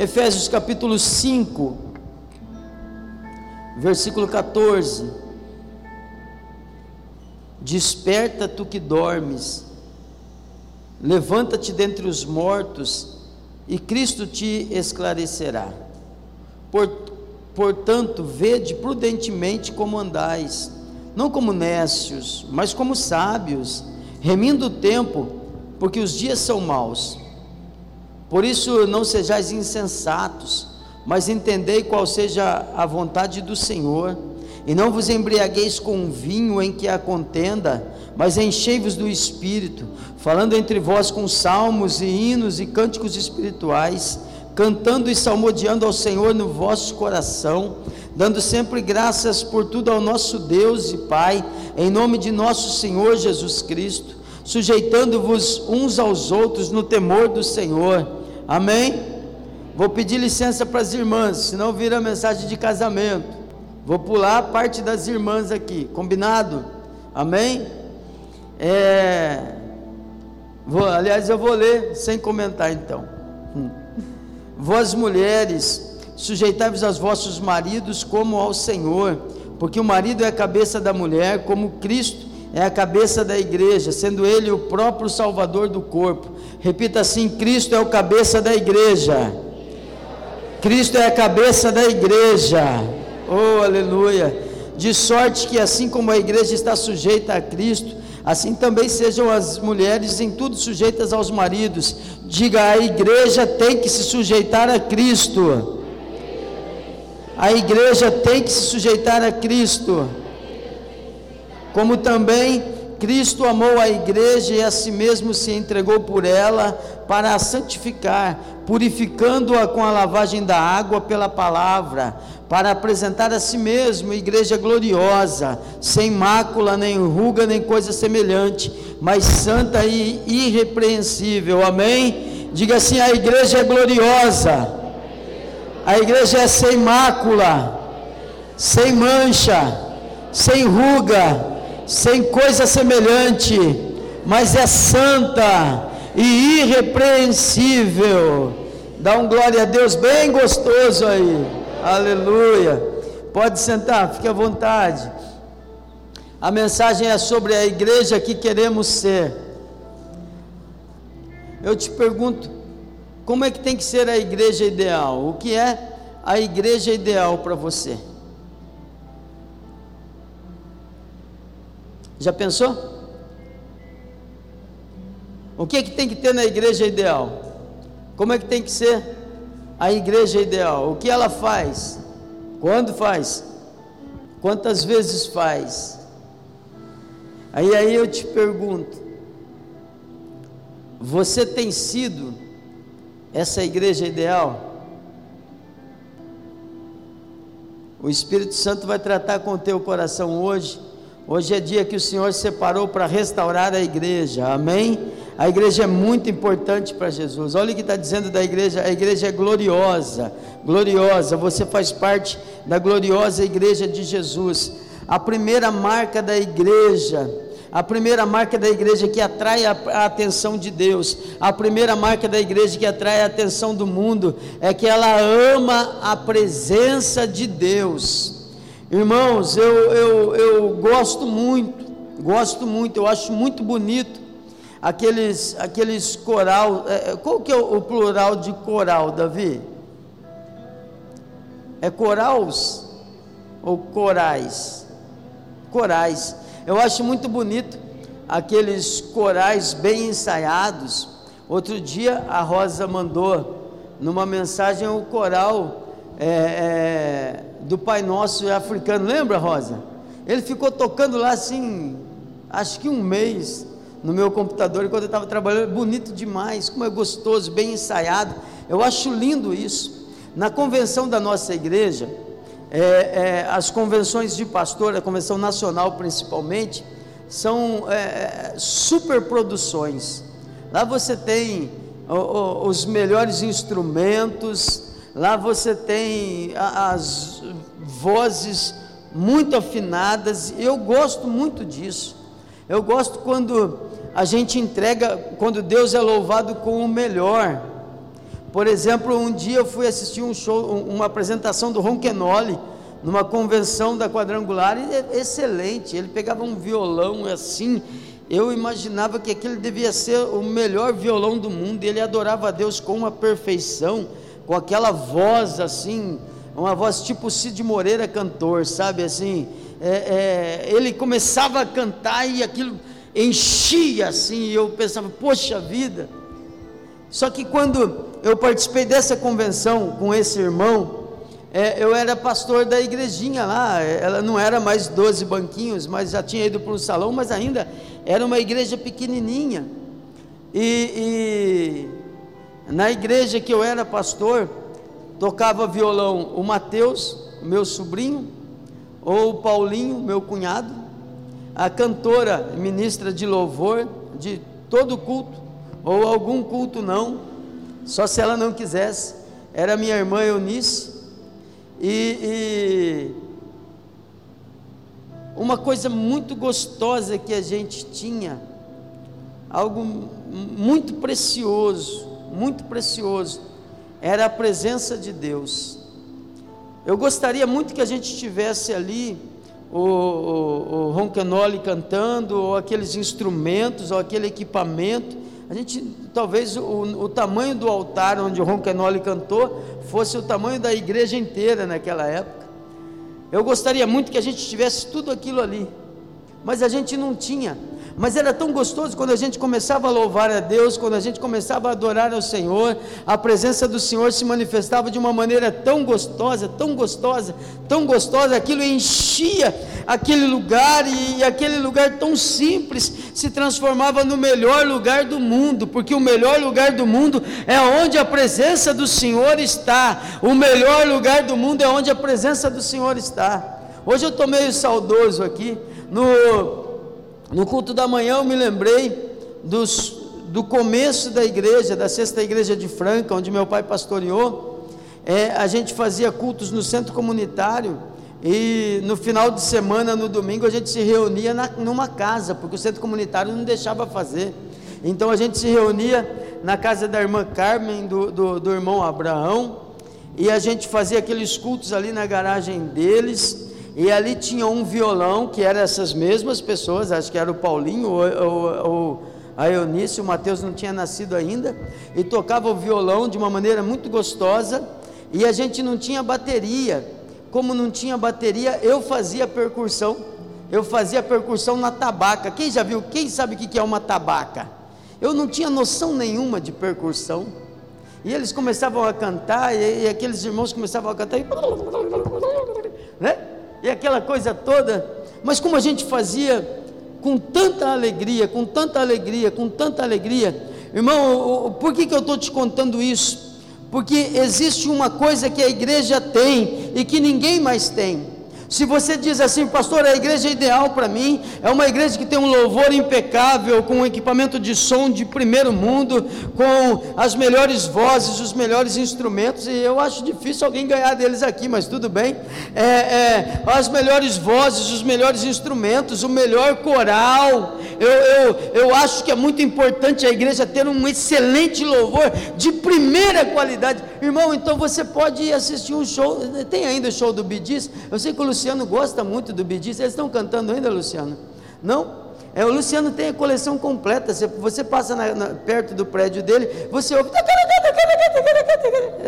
Efésios capítulo 5, versículo 14. Desperta tu que dormes, levanta-te dentre os mortos, e Cristo te esclarecerá. Por, portanto, vede prudentemente como andais, não como nécios, mas como sábios, remindo o tempo, porque os dias são maus. Por isso não sejais insensatos, mas entendei qual seja a vontade do Senhor, e não vos embriagueis com vinho em que há contenda, mas enchei-vos do Espírito, falando entre vós com salmos e hinos e cânticos espirituais, cantando e salmodiando ao Senhor no vosso coração, dando sempre graças por tudo ao nosso Deus e Pai, em nome de nosso Senhor Jesus Cristo, sujeitando-vos uns aos outros no temor do Senhor Amém? Vou pedir licença para as irmãs, senão vira mensagem de casamento. Vou pular a parte das irmãs aqui, combinado? Amém? É, vou, aliás, eu vou ler sem comentar então. Hum. Vós mulheres, sujeitai-vos aos vossos maridos como ao Senhor, porque o marido é a cabeça da mulher, como Cristo é a cabeça da igreja, sendo ele o próprio Salvador do corpo. Repita assim: Cristo é o cabeça da igreja. Cristo é a cabeça da igreja. Oh, aleluia. De sorte que assim como a igreja está sujeita a Cristo, assim também sejam as mulheres em tudo sujeitas aos maridos. Diga: a igreja tem que se sujeitar a Cristo. A igreja tem que se sujeitar a Cristo. Como também Cristo amou a igreja e a si mesmo se entregou por ela para a santificar, purificando-a com a lavagem da água pela palavra, para apresentar a si mesmo igreja gloriosa, sem mácula, nem ruga, nem coisa semelhante, mas santa e irrepreensível. Amém? Diga assim: a igreja é gloriosa, a igreja é sem mácula, sem mancha, sem ruga sem coisa semelhante, mas é santa e irrepreensível. Dá um glória a Deus bem gostoso aí. Aleluia. Pode sentar, fique à vontade. A mensagem é sobre a igreja que queremos ser. Eu te pergunto, como é que tem que ser a igreja ideal? O que é a igreja ideal para você? Já pensou? O que é que tem que ter na igreja ideal? Como é que tem que ser a igreja ideal? O que ela faz? Quando faz? Quantas vezes faz? Aí aí eu te pergunto: você tem sido essa igreja ideal? O Espírito Santo vai tratar com o teu coração hoje Hoje é dia que o Senhor separou para restaurar a igreja, amém? A igreja é muito importante para Jesus. Olha o que está dizendo da igreja: a igreja é gloriosa, gloriosa. Você faz parte da gloriosa igreja de Jesus. A primeira marca da igreja, a primeira marca da igreja que atrai a, a, atenção de Deus, a primeira marca da igreja que atrai a atenção do mundo, é que ela ama a presença de Deus. Irmãos, eu, eu, eu gosto muito, gosto muito, eu acho muito bonito aqueles, aqueles coral. É, é qual que é o plural de coral, Davi? É coraus ou corais? Corais. Eu acho muito bonito aqueles corais bem ensaiados. Outro dia a Rosa mandou numa mensagem o coral é, é, do Pai Nosso africano, lembra, Rosa? Ele ficou tocando lá assim, acho que um mês, no meu computador, enquanto eu estava trabalhando, bonito demais, como é gostoso, bem ensaiado. Eu acho lindo isso. Na convenção da nossa igreja, é, é, as convenções de pastor, a convenção nacional principalmente, são é, superproduções. Lá você tem o, o, os melhores instrumentos, Lá você tem as vozes muito afinadas. Eu gosto muito disso. Eu gosto quando a gente entrega, quando Deus é louvado com o melhor. Por exemplo, um dia eu fui assistir um show, uma apresentação do Ronquenoli, numa convenção da quadrangular, e é excelente. Ele pegava um violão assim, eu imaginava que aquele devia ser o melhor violão do mundo. Ele adorava a Deus com uma perfeição, com aquela voz assim, uma voz tipo Cid Moreira cantor, sabe assim. É, é, ele começava a cantar e aquilo enchia assim, e eu pensava, poxa vida. Só que quando eu participei dessa convenção com esse irmão, é, eu era pastor da igrejinha lá, ela não era mais 12 banquinhos, mas já tinha ido para um salão, mas ainda era uma igreja pequenininha. E, e na igreja que eu era pastor, tocava violão o Mateus, meu sobrinho, ou o Paulinho, meu cunhado, a cantora, ministra de louvor de todo culto, ou algum culto não, só se ela não quisesse, era minha irmã Eunice, e, e uma coisa muito gostosa que a gente tinha, algo muito precioso, muito precioso, era a presença de Deus. Eu gostaria muito que a gente tivesse ali o, o, o cantando, ou aqueles instrumentos, ou aquele equipamento. A gente, talvez o, o tamanho do altar onde o roncanoli cantou fosse o tamanho da igreja inteira naquela época. Eu gostaria muito que a gente tivesse tudo aquilo ali, mas a gente não tinha. Mas era tão gostoso quando a gente começava a louvar a Deus, quando a gente começava a adorar ao Senhor, a presença do Senhor se manifestava de uma maneira tão gostosa, tão gostosa, tão gostosa, aquilo enchia aquele lugar e aquele lugar tão simples se transformava no melhor lugar do mundo, porque o melhor lugar do mundo é onde a presença do Senhor está. O melhor lugar do mundo é onde a presença do Senhor está. Hoje eu estou meio saudoso aqui no no culto da manhã eu me lembrei dos, do começo da igreja, da sexta igreja de Franca, onde meu pai pastoreou. É, a gente fazia cultos no centro comunitário e no final de semana, no domingo, a gente se reunia na, numa casa, porque o centro comunitário não deixava fazer. Então a gente se reunia na casa da irmã Carmen, do, do, do irmão Abraão, e a gente fazia aqueles cultos ali na garagem deles. E ali tinha um violão, que eram essas mesmas pessoas, acho que era o Paulinho ou, ou, ou a Eunice, o Mateus não tinha nascido ainda, e tocava o violão de uma maneira muito gostosa, e a gente não tinha bateria. Como não tinha bateria, eu fazia percussão, eu fazia percussão na tabaca. Quem já viu? Quem sabe o que é uma tabaca? Eu não tinha noção nenhuma de percussão. E eles começavam a cantar, e, e aqueles irmãos começavam a cantar, e... e aquela coisa toda, mas como a gente fazia com tanta alegria, com tanta alegria, com tanta alegria, irmão, por que, que eu estou te contando isso? Porque existe uma coisa que a igreja tem e que ninguém mais tem. Se você diz assim, pastor, a igreja é ideal para mim, é uma igreja que tem um louvor impecável, com um equipamento de som de primeiro mundo, com as melhores vozes, os melhores instrumentos, e eu acho difícil alguém ganhar deles aqui, mas tudo bem. É, é, as melhores vozes, os melhores instrumentos, o melhor coral. Eu, eu, eu acho que é muito importante a igreja ter um excelente louvor de primeira qualidade. Irmão, então você pode ir assistir um show, tem ainda o show do Bidis? Eu sei que o Luciano gosta muito do Bidis, eles estão cantando ainda, Luciano? Não? É, o Luciano tem a coleção completa. Você, você passa na, na, perto do prédio dele, você ouve.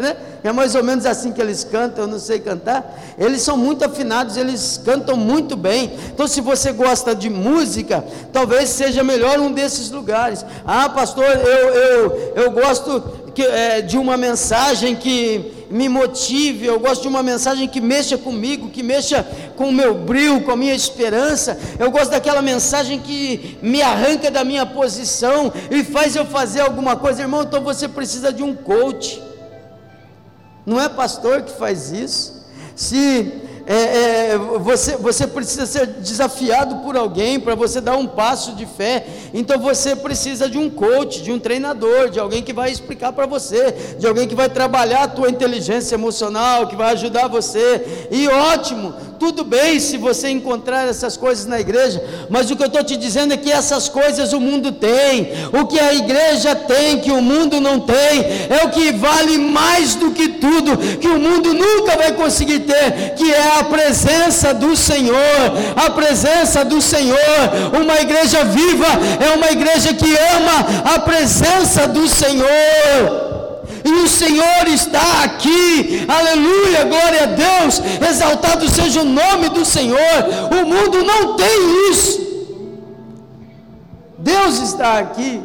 Né? É mais ou menos assim que eles cantam, eu não sei cantar. Eles são muito afinados, eles cantam muito bem. Então, se você gosta de música, talvez seja melhor um desses lugares. Ah, pastor, eu, eu, eu gosto que, é, de uma mensagem que me motive, eu gosto de uma mensagem que mexa comigo, que mexa com o meu brilho, com a minha esperança. Eu gosto daquela mensagem que me arranca da minha posição e faz eu fazer alguma coisa. Irmão, então você precisa de um coach. Não é pastor que faz isso. Se é, é, você, você precisa ser desafiado por alguém para você dar um passo de fé. Então você precisa de um coach, de um treinador, de alguém que vai explicar para você, de alguém que vai trabalhar a tua inteligência emocional, que vai ajudar você. E ótimo, tudo bem se você encontrar essas coisas na igreja, mas o que eu estou te dizendo é que essas coisas o mundo tem, o que a igreja tem, que o mundo não tem, é o que vale mais do que tudo, que o mundo nunca vai conseguir ter, que é a presença do Senhor, a presença do Senhor. Uma igreja viva é uma igreja que ama a presença do Senhor e o Senhor está aqui, aleluia, glória a Deus, exaltado seja o nome do Senhor. O mundo não tem isso, Deus está aqui.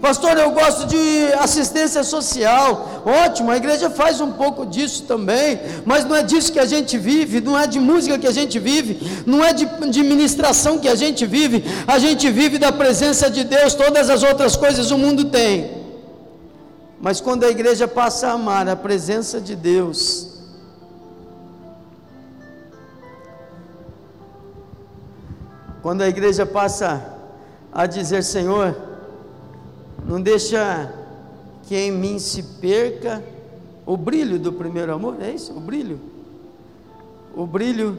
Pastor, eu gosto de assistência social. Ótimo, a igreja faz um pouco disso também, mas não é disso que a gente vive, não é de música que a gente vive, não é de, de ministração que a gente vive. A gente vive da presença de Deus, todas as outras coisas o mundo tem. Mas quando a igreja passa a amar a presença de Deus, quando a igreja passa a dizer: Senhor, não deixa que em mim se perca o brilho do primeiro amor, é isso? O brilho? O brilho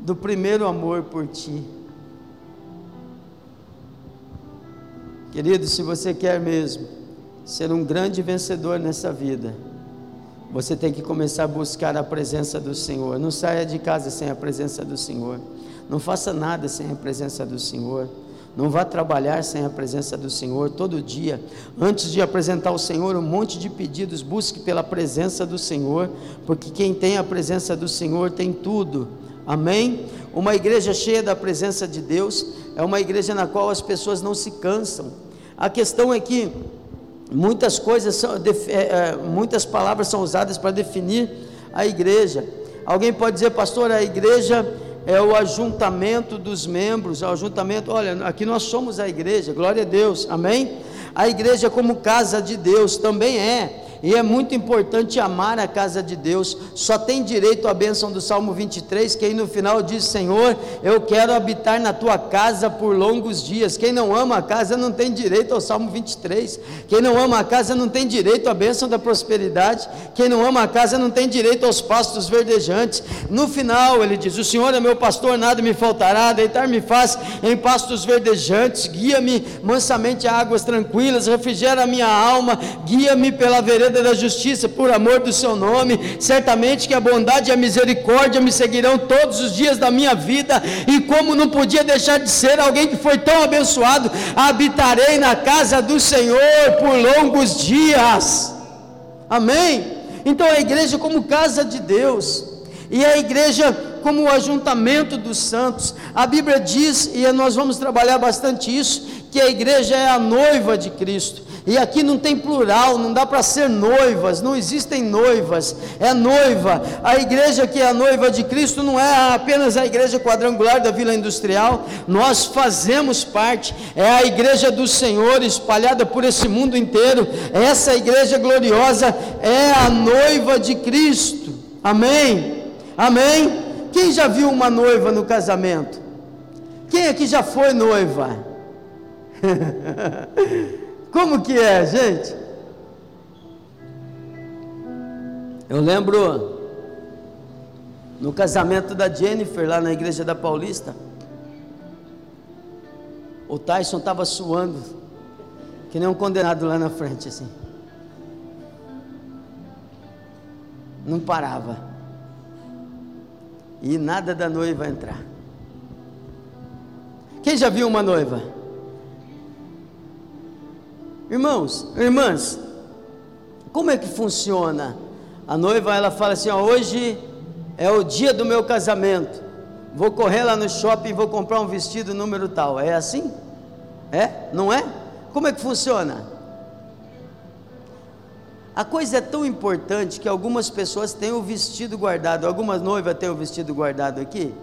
do primeiro amor por ti. Querido, se você quer mesmo ser um grande vencedor nessa vida, você tem que começar a buscar a presença do Senhor. Não saia de casa sem a presença do Senhor. Não faça nada sem a presença do Senhor. Não vá trabalhar sem a presença do Senhor todo dia. Antes de apresentar ao Senhor um monte de pedidos, busque pela presença do Senhor, porque quem tem a presença do Senhor tem tudo. Amém? Uma igreja cheia da presença de Deus é uma igreja na qual as pessoas não se cansam. A questão é que Muitas coisas são, é, é, muitas palavras são usadas para definir a igreja. Alguém pode dizer, pastor, a igreja é o ajuntamento dos membros, é o ajuntamento, olha, aqui nós somos a igreja, glória a Deus, amém? A igreja como casa de Deus também é, e é muito importante amar a casa de Deus. Só tem direito à bênção do Salmo 23, que aí no final diz: Senhor, eu quero habitar na tua casa por longos dias. Quem não ama a casa não tem direito ao Salmo 23. Quem não ama a casa não tem direito à bênção da prosperidade. Quem não ama a casa não tem direito aos pastos verdejantes. No final ele diz: O Senhor é meu pastor, nada me faltará. Deitar-me faz em pastos verdejantes. Guia-me mansamente a águas tranquilas. Refrigera a minha alma. Guia-me pela vereda vereda da justiça por amor do seu nome. Certamente que a bondade e a misericórdia me seguirão todos os dias da minha vida. E como não podia deixar de ser alguém que foi tão abençoado, habitarei na casa do Senhor por longos dias. Amém? Então a igreja como casa de Deus. E a igreja como o ajuntamento dos santos. A Bíblia diz, e nós vamos trabalhar bastante isso, que a igreja é a noiva de Cristo. E aqui não tem plural, não dá para ser noivas, não existem noivas, é noiva. A igreja que é a noiva de Cristo não é apenas a igreja quadrangular da Vila Industrial, nós fazemos parte, é a igreja do Senhor espalhada por esse mundo inteiro. Essa igreja gloriosa é a noiva de Cristo. Amém? Amém? Quem já viu uma noiva no casamento? Quem aqui já foi noiva? Como que é, gente? Eu lembro no casamento da Jennifer lá na igreja da Paulista. O Tyson estava suando, que nem um condenado lá na frente, assim. Não parava. E nada da noiva entrar. Quem já viu uma noiva? Irmãos, irmãs, como é que funciona? A noiva ela fala assim: ó, hoje é o dia do meu casamento. Vou correr lá no shopping e vou comprar um vestido número tal. É assim? É? Não é? Como é que funciona? A coisa é tão importante que algumas pessoas têm o vestido guardado. Algumas noivas têm o vestido guardado aqui.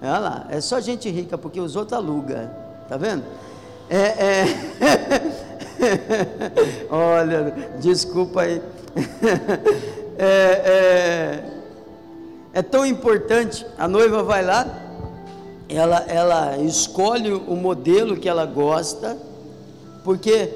Olha lá, é só gente rica porque os outros alugam. Tá vendo? É, é Olha, desculpa aí. é, é, é tão importante. A noiva vai lá, ela, ela escolhe o modelo que ela gosta, porque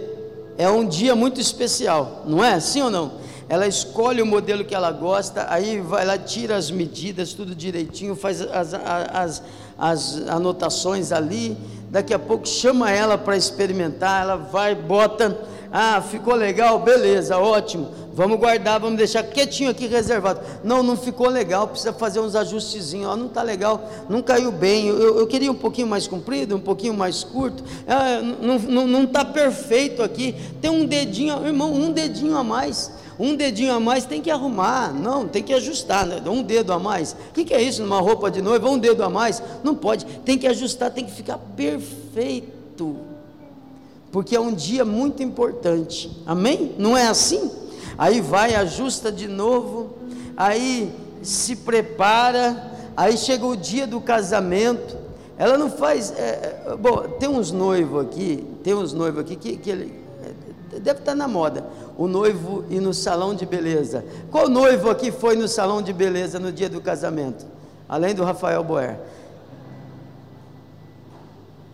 é um dia muito especial, não é? Sim ou não? Ela escolhe o modelo que ela gosta, aí vai lá, tira as medidas, tudo direitinho, faz as, as, as anotações ali. Daqui a pouco chama ela para experimentar, ela vai, bota, ah, ficou legal, beleza, ótimo Vamos guardar, vamos deixar quietinho aqui reservado. Não, não ficou legal, precisa fazer uns ajustezinhos. Ó, não está legal, não caiu bem. Eu, eu, queria um pouquinho mais comprido, um pouquinho mais curto. Ah, não está perfeito aqui. Tem um dedinho, irmão, um dedinho a mais. Um dedinho a mais tem que arrumar, não, tem que ajustar, né? um dedo a mais. O que, que é isso numa roupa de noiva? Um dedo a mais? Não pode, tem que ajustar, tem que ficar perfeito, porque é um dia muito importante, amém? Não é assim? aí vai, ajusta de novo, aí se prepara, aí chega o dia do casamento. Ela não faz. É, é bom, tem uns noivos aqui, tem uns noivos aqui que, que ele deve estar na moda. O noivo ir no salão de beleza. Qual noivo aqui foi no salão de beleza no dia do casamento? Além do Rafael Boer.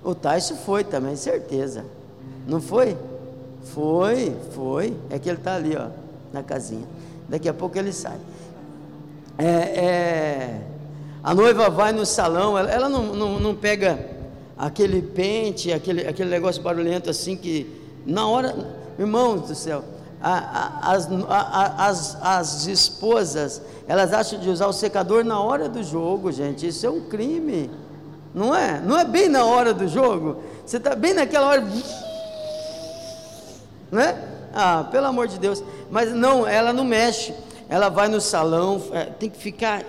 O Tyson foi também, certeza. Não foi? Foi, foi. É que ele está ali, ó na casinha. Daqui a pouco ele sai. É, é, a noiva vai no salão, ela, ela não, não, não, pega aquele pente, aquele, aquele negócio barulhento assim que na hora, irmãos do céu, a, a, as, a, as, as esposas, elas acham de usar o secador na hora do jogo, gente. Isso é um crime, não é? Não é bem na hora do jogo. Você está bem naquela hora, não é? Ah, pelo amor de Deus. Mas não, ela não mexe. Ela vai no salão, é, tem que ficar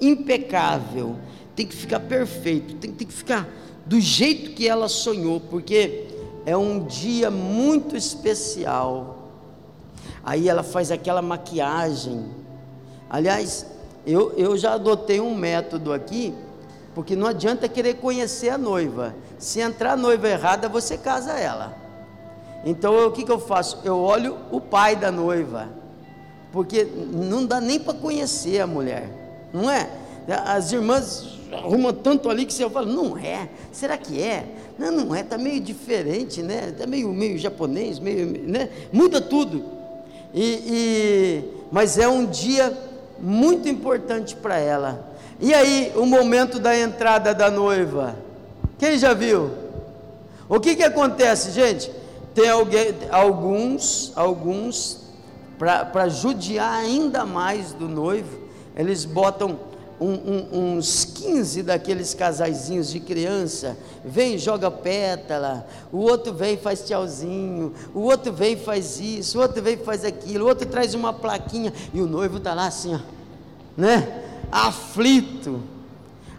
impecável, tem que ficar perfeito, tem, tem que ficar do jeito que ela sonhou, porque é um dia muito especial. Aí ela faz aquela maquiagem. Aliás, eu, eu já adotei um método aqui, porque não adianta querer conhecer a noiva. Se entrar a noiva errada, você casa ela. Então o que, que eu faço? Eu olho o pai da noiva, porque não dá nem para conhecer a mulher, não é? As irmãs arrumam tanto ali que você fala, não é, será que é? Não, não é, está meio diferente, né? Está meio, meio japonês, meio, né? Muda tudo. E, e, mas é um dia muito importante para ela. E aí, o momento da entrada da noiva. Quem já viu? O que, que acontece, gente? Tem alguém, alguns, alguns, para judiar ainda mais do noivo, eles botam um, um, uns 15 daqueles casaizinhos de criança, vem joga pétala, o outro vem faz tchauzinho, o outro vem faz isso, o outro vem faz aquilo, o outro traz uma plaquinha, e o noivo está lá assim, ó, né? Aflito.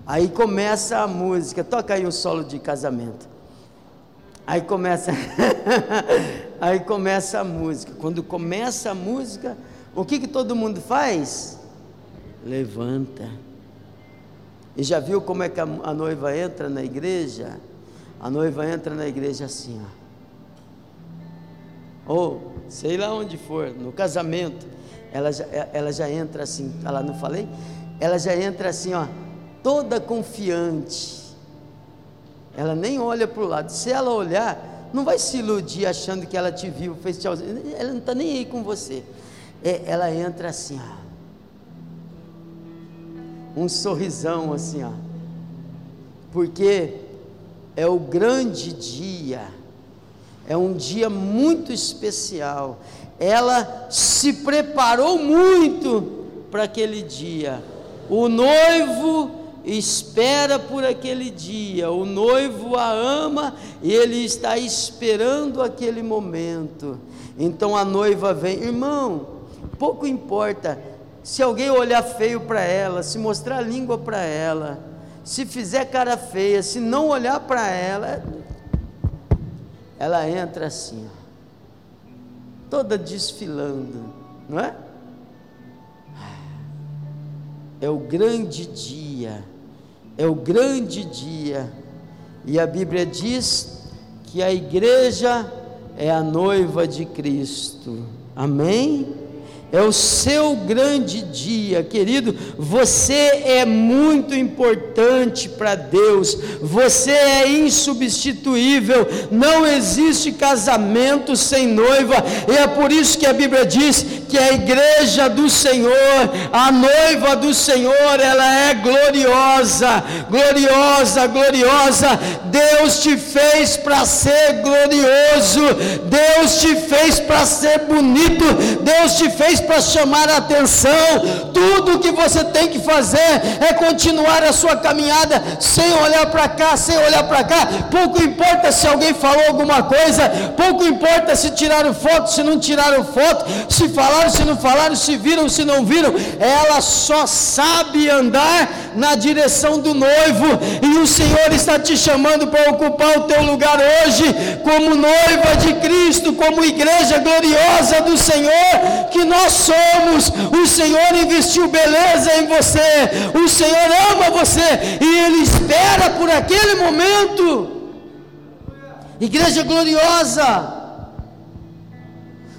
Aí começa a música, toca aí o solo de casamento. Aí começa, aí começa a música. Quando começa a música, o que, que todo mundo faz? Levanta. E já viu como é que a, a noiva entra na igreja? A noiva entra na igreja assim, ó. Ou sei lá onde for, no casamento, ela já, ela já entra assim, ela não falei? Ela já entra assim, ó, toda confiante ela nem olha para o lado. Se ela olhar, não vai se iludir achando que ela te viu, fez tchauzinho. Ela não está nem aí com você. É, ela entra assim, ó. Um sorrisão assim, ó. Porque é o grande dia. É um dia muito especial. Ela se preparou muito para aquele dia. O noivo espera por aquele dia, o noivo a ama e ele está esperando aquele momento. Então a noiva vem, irmão, pouco importa se alguém olhar feio para ela, se mostrar língua para ela, se fizer cara feia, se não olhar para ela, ela entra assim, toda desfilando, não é? É o grande dia é o grande dia. E a Bíblia diz que a igreja é a noiva de Cristo. Amém? É o seu grande dia, querido. Você é muito importante para Deus, você é insubstituível. Não existe casamento sem noiva, e é por isso que a Bíblia diz que a igreja do Senhor, a noiva do Senhor, ela é gloriosa, gloriosa, gloriosa. Deus te fez para ser glorioso, Deus te fez para ser bonito, Deus te fez para chamar a atenção. Tudo que você tem que fazer é continuar a sua caminhada sem olhar para cá, sem olhar para cá. Pouco importa se alguém falou alguma coisa, pouco importa se tiraram foto, se não tiraram foto, se falaram, se não falaram, se viram, se não viram. Ela só sabe andar na direção do noivo, e o Senhor está te chamando para ocupar o teu lugar hoje, como noiva de Cristo, como igreja gloriosa do Senhor, que nós somos. O Senhor investiu beleza em você, o Senhor ama você, e Ele espera por aquele momento. Igreja gloriosa,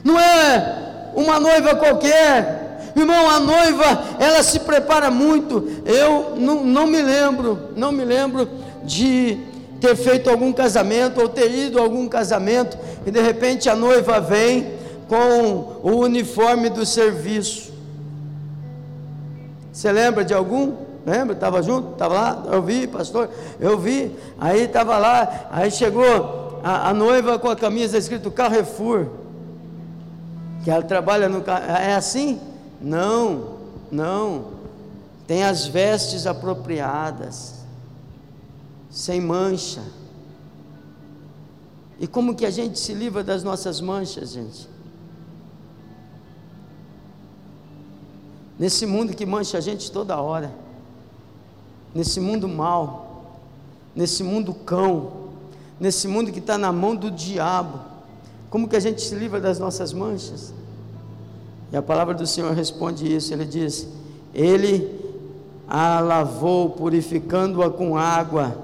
não é uma noiva qualquer, Irmão, a noiva, ela se prepara muito. Eu não, não me lembro, não me lembro de ter feito algum casamento ou ter ido a algum casamento e de repente a noiva vem com o uniforme do serviço. Você lembra de algum? Lembra? Estava junto? Estava lá? Eu vi, pastor. Eu vi. Aí estava lá. Aí chegou a, a noiva com a camisa escrito Carrefour. Que ela trabalha no. É assim? Não, não. Tem as vestes apropriadas, sem mancha. E como que a gente se livra das nossas manchas, gente? Nesse mundo que mancha a gente toda hora, nesse mundo mal, nesse mundo cão, nesse mundo que está na mão do diabo, como que a gente se livra das nossas manchas? E a palavra do Senhor responde isso: Ele diz: Ele a lavou, purificando-a com água,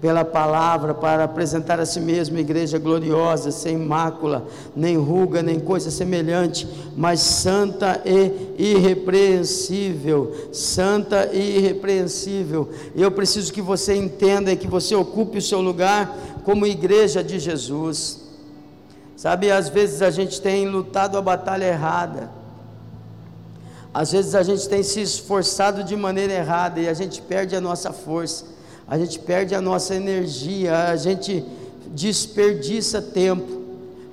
pela palavra, para apresentar a si mesmo igreja gloriosa, sem mácula, nem ruga, nem coisa semelhante, mas santa e irrepreensível. Santa e irrepreensível. Eu preciso que você entenda e que você ocupe o seu lugar como igreja de Jesus. Sabe, às vezes a gente tem lutado a batalha errada. Às vezes a gente tem se esforçado de maneira errada e a gente perde a nossa força, a gente perde a nossa energia, a gente desperdiça tempo.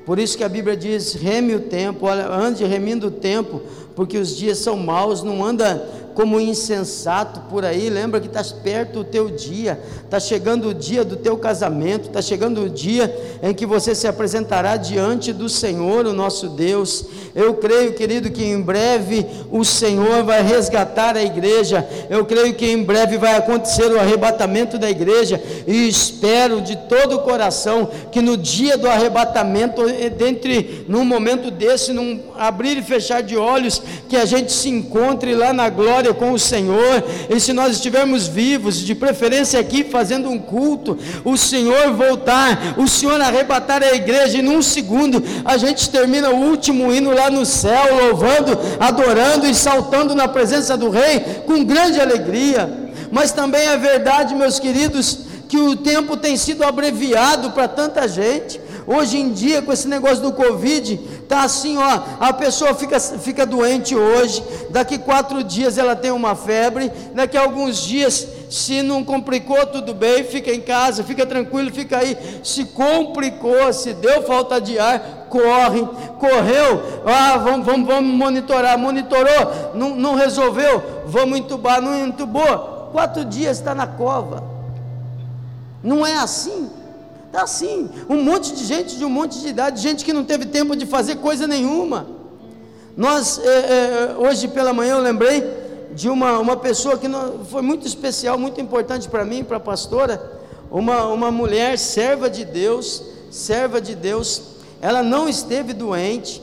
Por isso que a Bíblia diz: reme o tempo, ande remindo o tempo, porque os dias são maus, não anda como insensato por aí, lembra que está perto o teu dia, está chegando o dia do teu casamento, está chegando o dia em que você se apresentará diante do Senhor, o nosso Deus. Eu creio, querido, que em breve o Senhor vai resgatar a igreja, eu creio que em breve vai acontecer o arrebatamento da igreja, e espero de todo o coração que no dia do arrebatamento, dentre num momento desse, num abrir e fechar de olhos, que a gente se encontre lá na glória com o Senhor, e se nós estivermos vivos, de preferência aqui fazendo um culto, o Senhor voltar, o Senhor arrebatar a igreja, e num segundo a gente termina o último hino lá no céu, louvando, adorando e saltando na presença do Rei com grande alegria. Mas também é verdade, meus queridos, que o tempo tem sido abreviado para tanta gente. Hoje em dia, com esse negócio do Covid, tá assim, ó, a pessoa fica, fica doente hoje, daqui quatro dias ela tem uma febre, daqui a alguns dias, se não complicou, tudo bem, fica em casa, fica tranquilo, fica aí. Se complicou, se deu falta de ar, corre, correu, ah, vamos, vamos, vamos monitorar, monitorou, não, não resolveu, vamos entubar, não entubou, quatro dias está na cova. Não é assim. Está assim, um monte de gente de um monte de idade, gente que não teve tempo de fazer coisa nenhuma. Nós, é, é, hoje pela manhã, eu lembrei de uma, uma pessoa que não, foi muito especial, muito importante para mim, para a pastora, uma, uma mulher serva de Deus, serva de Deus, ela não esteve doente,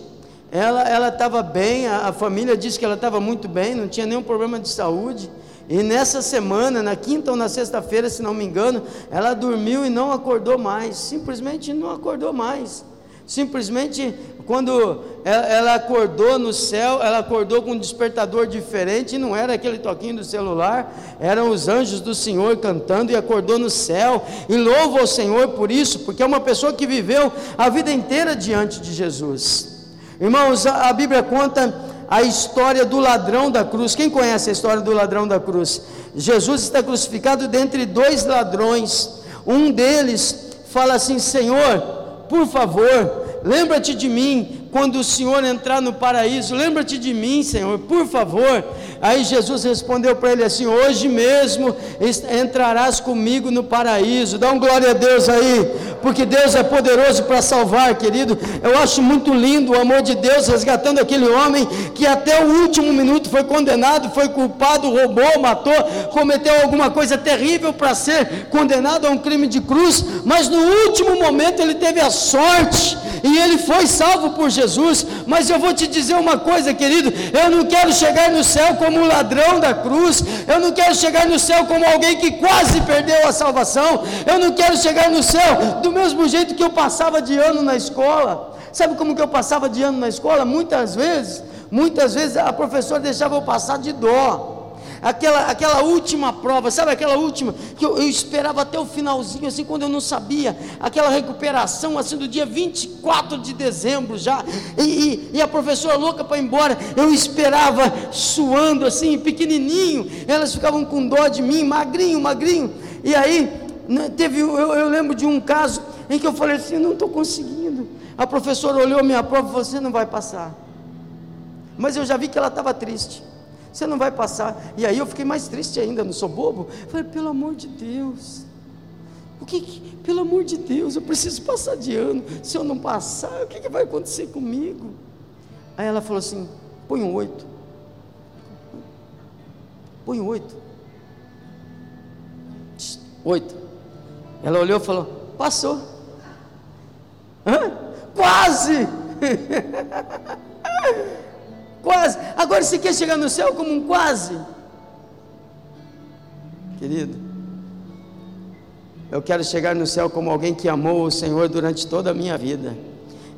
ela estava bem, a, a família disse que ela estava muito bem, não tinha nenhum problema de saúde, e nessa semana, na quinta ou na sexta-feira, se não me engano, ela dormiu e não acordou mais. Simplesmente não acordou mais. Simplesmente quando ela acordou no céu, ela acordou com um despertador diferente, não era aquele toquinho do celular, eram os anjos do Senhor cantando e acordou no céu. E louva ao Senhor por isso, porque é uma pessoa que viveu a vida inteira diante de Jesus. Irmãos, a Bíblia conta a história do ladrão da cruz. Quem conhece a história do ladrão da cruz? Jesus está crucificado dentre dois ladrões. Um deles fala assim: Senhor, por favor, lembra-te de mim quando o Senhor entrar no paraíso, lembra-te de mim, Senhor, por favor. Aí Jesus respondeu para ele assim: Hoje mesmo entrarás comigo no paraíso. Dá um glória a Deus aí, porque Deus é poderoso para salvar, querido. Eu acho muito lindo o amor de Deus resgatando aquele homem que até o último minuto foi condenado, foi culpado, roubou, matou, cometeu alguma coisa terrível para ser condenado a um crime de cruz, mas no último momento ele teve a sorte e ele foi salvo por Jesus. Mas eu vou te dizer uma coisa, querido: eu não quero chegar no céu como um ladrão da cruz, eu não quero chegar no céu como alguém que quase perdeu a salvação, eu não quero chegar no céu do mesmo jeito que eu passava de ano na escola. Sabe como que eu passava de ano na escola? Muitas vezes, muitas vezes a professora deixava eu passar de dó. Aquela, aquela última prova, sabe aquela última que eu, eu, esperava até o finalzinho, assim, quando eu não sabia, aquela recuperação, assim, do dia 24 de dezembro já, e, e, e a professora louca para ir embora, eu esperava suando, assim, pequenininho, elas ficavam com dó de mim, magrinho, magrinho, e aí, teve, eu, eu lembro de um caso em que eu falei assim: não estou conseguindo. A professora olhou minha prova e falou: você não vai passar. Mas eu já vi que ela estava triste. Você não vai passar. E aí eu fiquei mais triste ainda, não sou bobo. Falei, pelo amor de Deus. O que, que, pelo amor de Deus, eu preciso passar de ano. Se eu não passar, o que, que vai acontecer comigo? Aí ela falou assim: põe um oito. Põe um oito. Oito. Ela olhou e falou: passou. Hã? Quase! Quase. Agora você quer chegar no céu como um quase? Querido, eu quero chegar no céu como alguém que amou o Senhor durante toda a minha vida.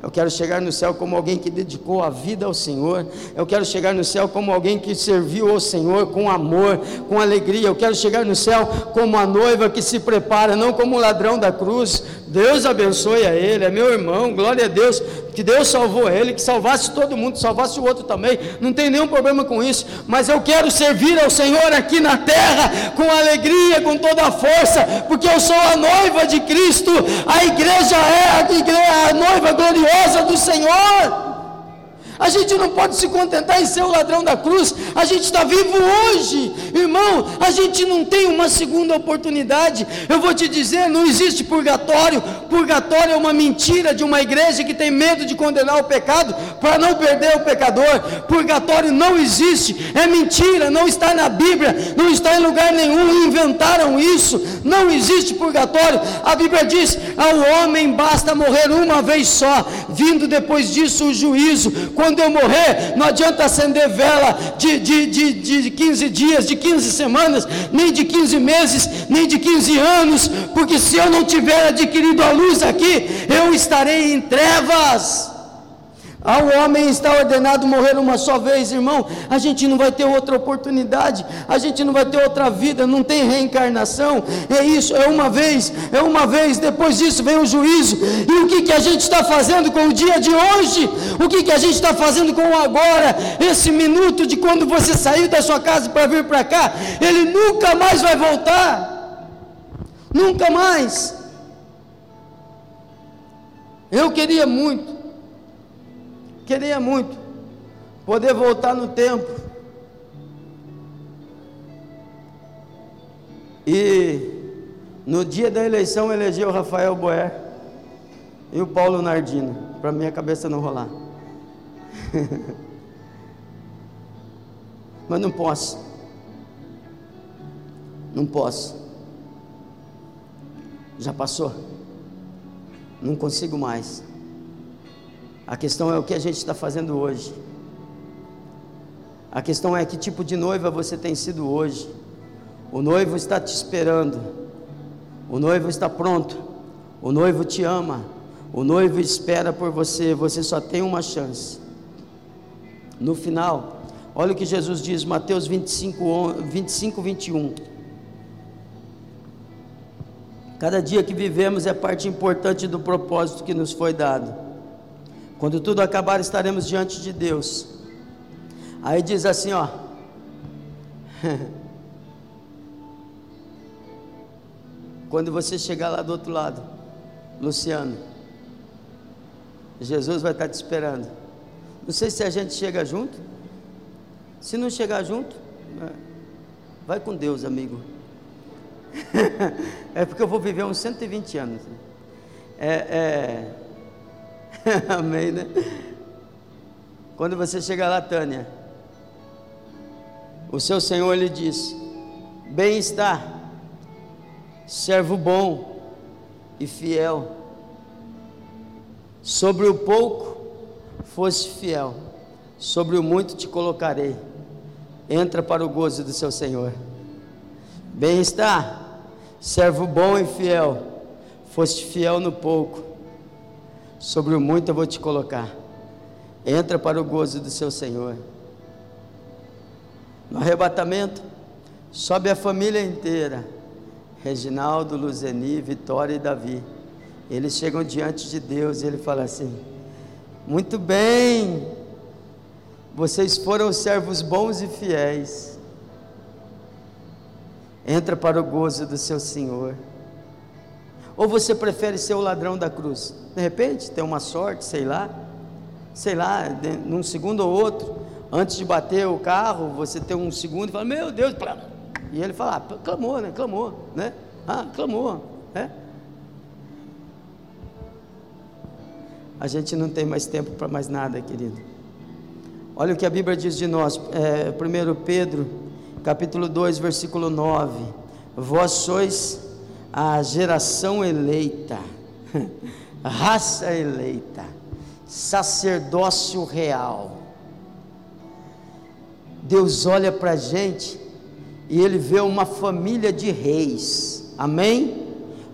Eu quero chegar no céu como alguém que dedicou a vida ao Senhor. Eu quero chegar no céu como alguém que serviu ao Senhor com amor, com alegria. Eu quero chegar no céu como a noiva que se prepara, não como o ladrão da cruz. Deus abençoe a ele, é meu irmão, glória a Deus que Deus salvou ele, que salvasse todo mundo, salvasse o outro também, não tem nenhum problema com isso, mas eu quero servir ao Senhor aqui na terra, com alegria, com toda a força, porque eu sou a noiva de Cristo, a igreja é a, igreja, a noiva gloriosa do Senhor. A gente não pode se contentar em ser o ladrão da cruz. A gente está vivo hoje, irmão. A gente não tem uma segunda oportunidade. Eu vou te dizer: não existe purgatório. Purgatório é uma mentira de uma igreja que tem medo de condenar o pecado para não perder o pecador. Purgatório não existe. É mentira. Não está na Bíblia. Não está em lugar nenhum. Inventaram isso. Não existe purgatório. A Bíblia diz: ao homem basta morrer uma vez só, vindo depois disso o juízo. Quando eu morrer, não adianta acender vela de, de, de, de 15 dias, de 15 semanas, nem de 15 meses, nem de 15 anos, porque se eu não tiver adquirido a luz aqui, eu estarei em trevas. Ao homem está ordenado morrer uma só vez, irmão. A gente não vai ter outra oportunidade, a gente não vai ter outra vida, não tem reencarnação. É isso, é uma vez, é uma vez. Depois disso vem o juízo. E o que, que a gente está fazendo com o dia de hoje? O que, que a gente está fazendo com o agora? Esse minuto de quando você saiu da sua casa para vir para cá, ele nunca mais vai voltar. Nunca mais. Eu queria muito Queria muito poder voltar no tempo e no dia da eleição eleger o Rafael Boer e o Paulo Nardino, para minha cabeça não rolar. Mas não posso. Não posso. Já passou. Não consigo mais. A questão é o que a gente está fazendo hoje. A questão é que tipo de noiva você tem sido hoje. O noivo está te esperando. O noivo está pronto. O noivo te ama. O noivo espera por você, você só tem uma chance. No final, olha o que Jesus diz, Mateus 25, 25 21. Cada dia que vivemos é parte importante do propósito que nos foi dado. Quando tudo acabar, estaremos diante de Deus. Aí diz assim, ó. Quando você chegar lá do outro lado, Luciano, Jesus vai estar te esperando. Não sei se a gente chega junto. Se não chegar junto, é, vai com Deus, amigo. é porque eu vou viver uns 120 anos. É, é... Amém, né? Quando você chegar lá, Tânia, o seu Senhor lhe diz: Bem está, servo bom e fiel. Sobre o pouco foste fiel, sobre o muito te colocarei. Entra para o gozo do seu Senhor. Bem está, servo bom e fiel. Foste fiel no pouco, sobre o muito eu vou te colocar. Entra para o gozo do seu Senhor. No arrebatamento, sobe a família inteira Reginaldo, Luzeni, Vitória e Davi. Eles chegam diante de Deus e ele fala assim: Muito bem, vocês foram servos bons e fiéis. Entra para o gozo do seu Senhor. Ou você prefere ser o ladrão da cruz? De repente, tem uma sorte, sei lá, sei lá, num segundo ou outro, antes de bater o carro, você tem um segundo e fala: Meu Deus, e ele fala, ah, clamou, né? Clamou, né? Ah, clamou, né? A gente não tem mais tempo para mais nada, querido. Olha o que a Bíblia diz de nós, é, 1 Pedro, capítulo 2, versículo 9: Vós sois a geração eleita, raça eleita, sacerdócio real. Deus olha para a gente e ele vê uma família de reis, amém?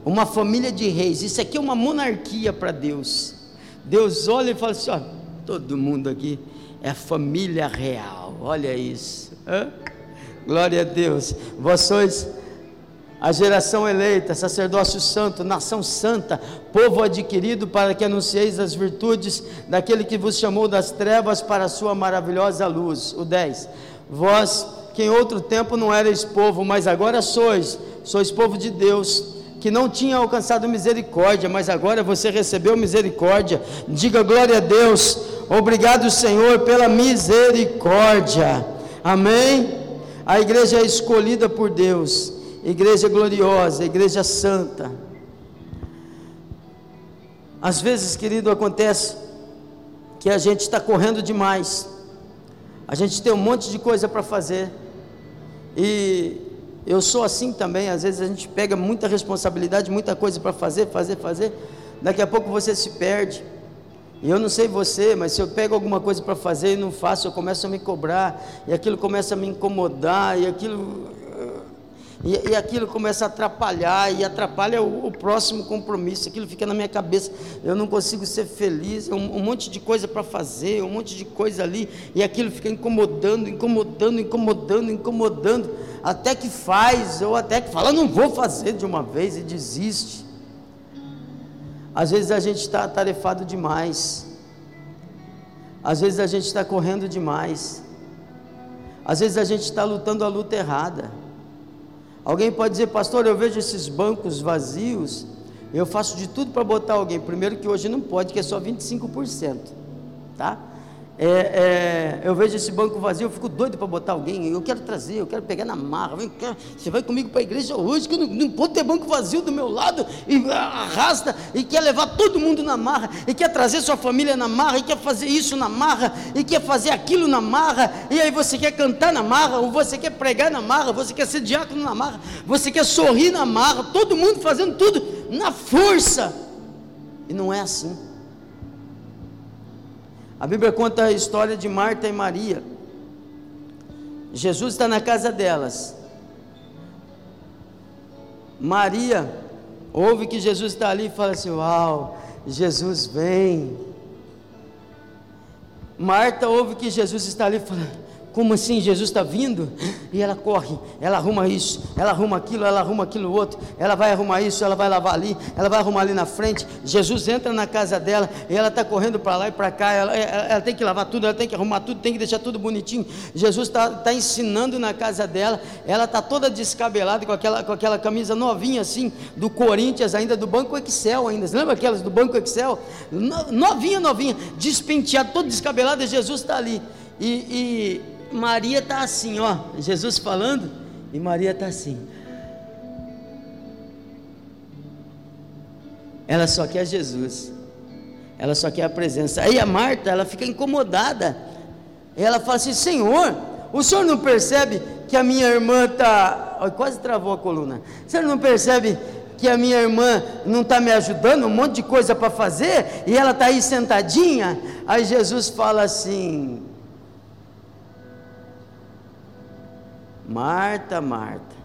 Uma família de reis, isso aqui é uma monarquia para Deus. Deus olha e fala assim: ó, todo mundo aqui é família real, olha isso, Hã? glória a Deus, sois a geração eleita, sacerdócio santo, nação santa, povo adquirido para que anuncieis as virtudes daquele que vos chamou das trevas para a sua maravilhosa luz. O 10. Vós que em outro tempo não erais povo, mas agora sois, sois povo de Deus, que não tinha alcançado misericórdia, mas agora você recebeu misericórdia. Diga glória a Deus. Obrigado, Senhor, pela misericórdia. Amém. A igreja é escolhida por Deus, igreja gloriosa, igreja santa. Às vezes, querido, acontece que a gente está correndo demais. A gente tem um monte de coisa para fazer. E eu sou assim também, às vezes a gente pega muita responsabilidade, muita coisa para fazer, fazer, fazer. Daqui a pouco você se perde. E eu não sei você, mas se eu pego alguma coisa para fazer e não faço, eu começo a me cobrar, e aquilo começa a me incomodar, e aquilo e, e aquilo começa a atrapalhar, e atrapalha o, o, próximo compromisso, aquilo fica na minha cabeça, eu não consigo ser feliz, um, um monte de coisa para fazer, um monte de coisa ali, e aquilo fica incomodando, incomodando, incomodando, incomodando, até que faz, ou até que fala, não vou fazer de uma vez e desiste. Às vezes a gente está atarefado demais, às vezes a gente está correndo demais, às vezes a gente está lutando a luta errada. Alguém pode dizer, pastor, eu vejo esses bancos vazios, eu faço de tudo para botar alguém. Primeiro que hoje não pode, que é só 25%, tá? É, é, eu vejo esse banco vazio, eu fico doido para botar alguém. Eu quero trazer, eu quero pegar na marra. Vem você vai comigo para a igreja hoje, que não, não pode ter banco vazio do meu lado e arrasta e quer levar todo mundo na marra e quer trazer sua família na marra e quer fazer isso na marra e quer fazer aquilo na marra. E aí você quer cantar na marra, ou você quer pregar na marra, você quer ser diácono na marra, você quer sorrir na marra. Todo mundo fazendo tudo na força. E não é assim. A Bíblia conta a história de Marta e Maria. Jesus está na casa delas. Maria ouve que Jesus está ali e fala assim: Uau, Jesus vem. Marta ouve que Jesus está ali falando. Como assim? Jesus está vindo? E ela corre, ela arruma isso, ela arruma aquilo, ela arruma aquilo outro, ela vai arrumar isso, ela vai lavar ali, ela vai arrumar ali na frente. Jesus entra na casa dela e ela está correndo para lá e para cá, ela, ela, ela, tem que lavar tudo, ela tem que arrumar tudo, tem que deixar tudo bonitinho. Jesus está tá ensinando na casa dela, ela está toda descabelada com aquela, com aquela camisa novinha assim, do Corinthians ainda, do Banco Excel ainda. Você lembra aquelas do Banco Excel? Novinha, novinha, despenteada, toda descabelada, Jesus está ali. E, e, Maria está assim, ó, Jesus falando, e Maria está assim. Ela só quer Jesus, ela só quer a presença. Aí a Marta, ela fica incomodada. Ela fala assim: Senhor, o senhor não percebe que a minha irmã está. Quase travou a coluna. O senhor não percebe que a minha irmã não está me ajudando, um monte de coisa para fazer, e ela está aí sentadinha? Aí Jesus fala assim: Marta, Marta.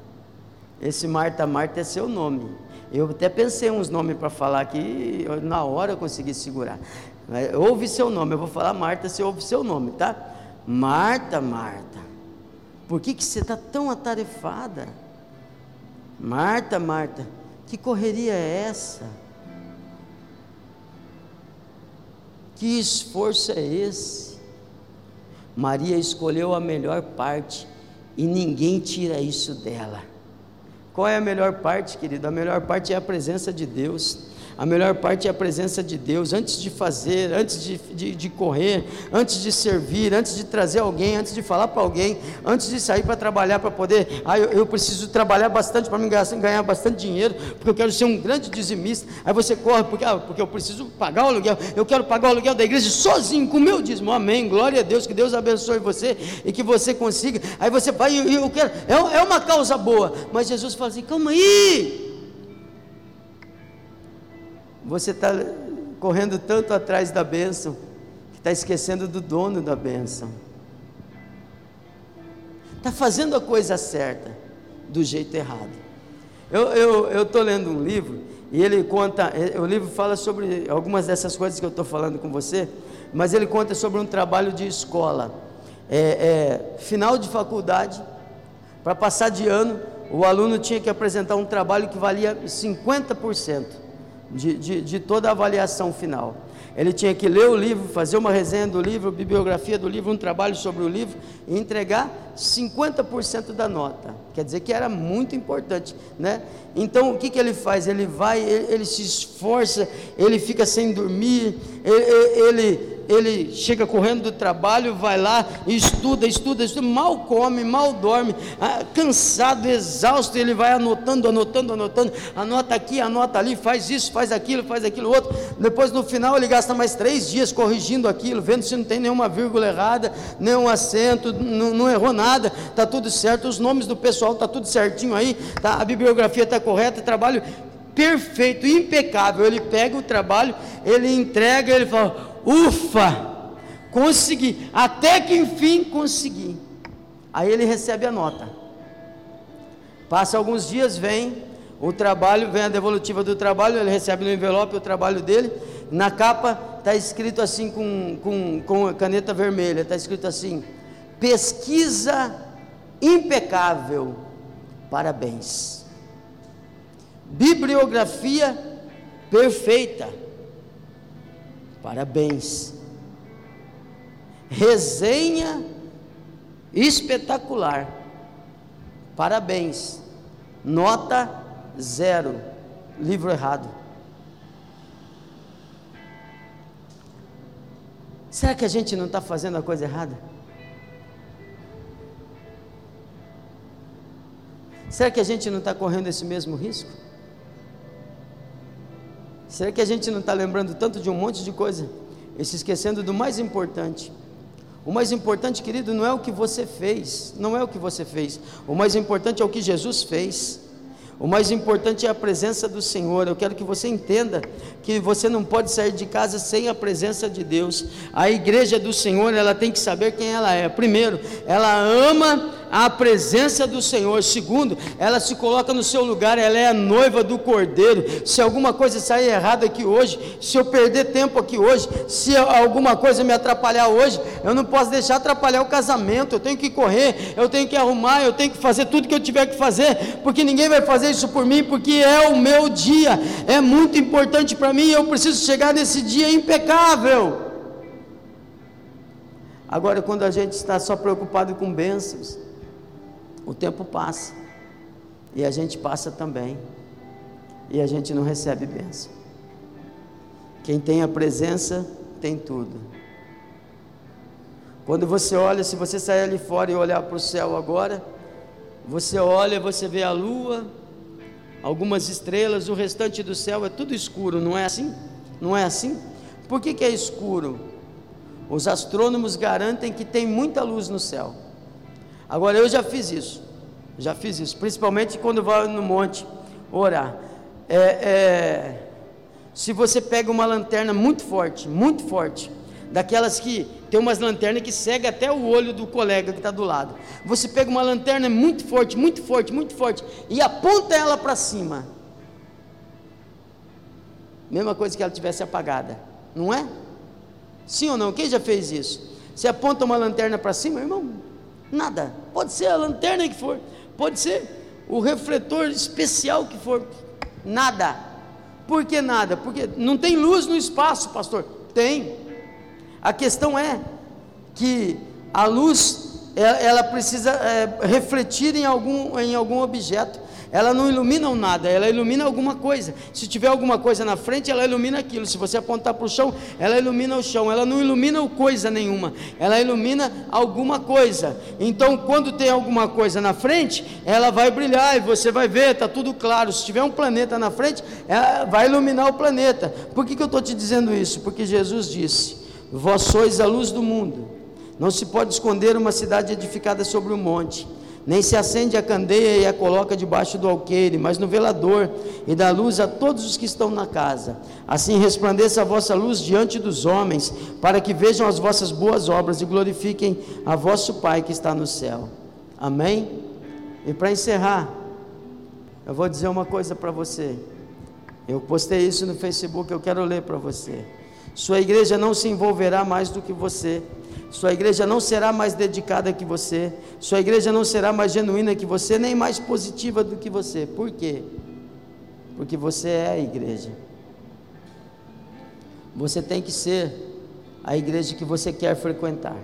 Esse Marta, Marta é seu nome. Eu até pensei uns nomes para falar aqui, na hora eu consegui segurar. Ouve seu nome, eu vou falar Marta, você ouve seu nome, tá? Marta, Marta. Por que, que você está tão atarefada? Marta, Marta, que correria é essa? Que esforço é esse? Maria escolheu a melhor parte e ninguém tira isso dela. Qual é a melhor parte, querido? A melhor parte é a presença de Deus. A melhor parte é a presença de Deus, antes de fazer, antes de, de, de correr, antes de servir, antes de trazer alguém, antes de falar para alguém, antes de sair para trabalhar para poder. Ah, eu, eu, preciso trabalhar bastante para me ganhar bastante dinheiro, porque eu quero ser um grande dizimista. Aí você corre, porque, ah, porque eu preciso pagar o aluguel, eu quero pagar o aluguel da igreja sozinho, com o meu dízimo. Amém. Glória a Deus, que Deus abençoe você e que você consiga. Aí você vai, eu, eu quero, é, é uma causa boa, mas Jesus fala assim: calma aí. Você está correndo tanto atrás da bênção, que está esquecendo do dono da bênção. Está fazendo a coisa certa, do jeito errado. Eu estou lendo um livro, e ele conta, o livro fala sobre algumas dessas coisas que eu estou falando com você, mas ele conta sobre um trabalho de escola. É, é, final de faculdade, para passar de ano, o aluno tinha que apresentar um trabalho que valia 50% de, de, de toda a avaliação final. Ele tinha que ler o livro, fazer uma resenha do livro, bibliografia do livro, um trabalho sobre o livro e entregar 50% da nota. Quer dizer que era muito importante, né? Então o que, que ele faz? Ele vai, ele, ele se esforça, ele fica sem dormir, ele, ele ele chega correndo do trabalho, vai lá, estuda, estuda, estuda, mal come, mal dorme, ah, cansado, exausto, ele vai anotando, anotando, anotando, anota aqui, anota ali, faz isso, faz aquilo, faz aquilo outro. Depois no final ele gasta mais três dias corrigindo aquilo, vendo se não tem nenhuma vírgula errada, nenhum acento, não, não errou nada, está tudo certo, os nomes do pessoal está tudo certinho aí, tá, a bibliografia está correta, trabalho perfeito, impecável. Ele pega o trabalho, ele entrega, ele fala: Ufa, consegui, até que enfim consegui. Aí ele recebe a nota. Passa alguns dias, vem o trabalho, vem a devolutiva do trabalho, ele recebe no envelope o trabalho dele. Na capa está escrito assim com, com, com caneta vermelha, está escrito assim: pesquisa impecável, parabéns. Bibliografia perfeita Parabéns. Resenha espetacular. Parabéns. Nota zero. Livro errado. Será que a gente não está fazendo a coisa errada? Será que a gente não está correndo esse mesmo risco? Será que a gente não está lembrando tanto de um monte de coisa e se esquecendo do mais importante? O mais importante, querido, não é o que você fez, não é o que você fez. O mais importante é o que Jesus fez. O mais importante é a presença do Senhor. Eu quero que você entenda que você não pode sair de casa sem a presença de Deus. A igreja do Senhor, ela tem que saber quem ela é. Primeiro, ela ama a presença do Senhor. Segundo, ela se coloca no seu lugar, ela é a noiva do Cordeiro. Se alguma coisa sair errada aqui hoje, se eu perder tempo aqui hoje, se alguma coisa me atrapalhar hoje, eu não posso deixar atrapalhar o casamento. Eu tenho que correr, eu tenho que arrumar, eu tenho que fazer tudo que eu tiver que fazer, porque ninguém vai fazer isso por mim, porque é o meu dia. É muito importante para mim, eu preciso chegar nesse dia impecável. Agora, quando a gente está só preocupado com bênçãos, o tempo passa e a gente passa também, e a gente não recebe bênção. Quem tem a presença tem tudo. Quando você olha, se você sair ali fora e olhar para o céu agora, você olha, você vê a lua, algumas estrelas, o restante do céu é tudo escuro, não é assim? Não é assim? Por que, que é escuro? Os astrônomos garantem que tem muita luz no céu. Agora eu já fiz isso, já fiz isso, principalmente quando vai no monte orar. É, é, se você pega uma lanterna muito forte, muito forte, daquelas que tem umas lanternas que cega até o olho do colega que está do lado. Você pega uma lanterna muito forte, muito forte, muito forte e aponta ela para cima. Mesma coisa que ela tivesse apagada, não é? Sim ou não? Quem já fez isso? Você aponta uma lanterna para cima, irmão? Nada. Pode ser a lanterna que for, pode ser o refletor especial que for, nada. Por que nada? Porque não tem luz no espaço, pastor. Tem. A questão é que a luz ela precisa é, refletir em algum, em algum objeto ela não ilumina nada, ela ilumina alguma coisa. Se tiver alguma coisa na frente, ela ilumina aquilo. Se você apontar para o chão, ela ilumina o chão. Ela não ilumina coisa nenhuma, ela ilumina alguma coisa. Então, quando tem alguma coisa na frente, ela vai brilhar e você vai ver, está tudo claro. Se tiver um planeta na frente, ela vai iluminar o planeta. Por que, que eu estou te dizendo isso? Porque Jesus disse: Vós sois a luz do mundo. Não se pode esconder uma cidade edificada sobre um monte nem se acende a candeia e a coloca debaixo do alqueire, mas no velador, e dá luz a todos os que estão na casa. Assim resplandeça a vossa luz diante dos homens, para que vejam as vossas boas obras e glorifiquem a vosso Pai que está no céu. Amém? E para encerrar, eu vou dizer uma coisa para você. Eu postei isso no Facebook, eu quero ler para você. Sua igreja não se envolverá mais do que você sua igreja não será mais dedicada que você, sua igreja não será mais genuína que você, nem mais positiva do que você. Por quê? Porque você é a igreja. Você tem que ser a igreja que você quer frequentar.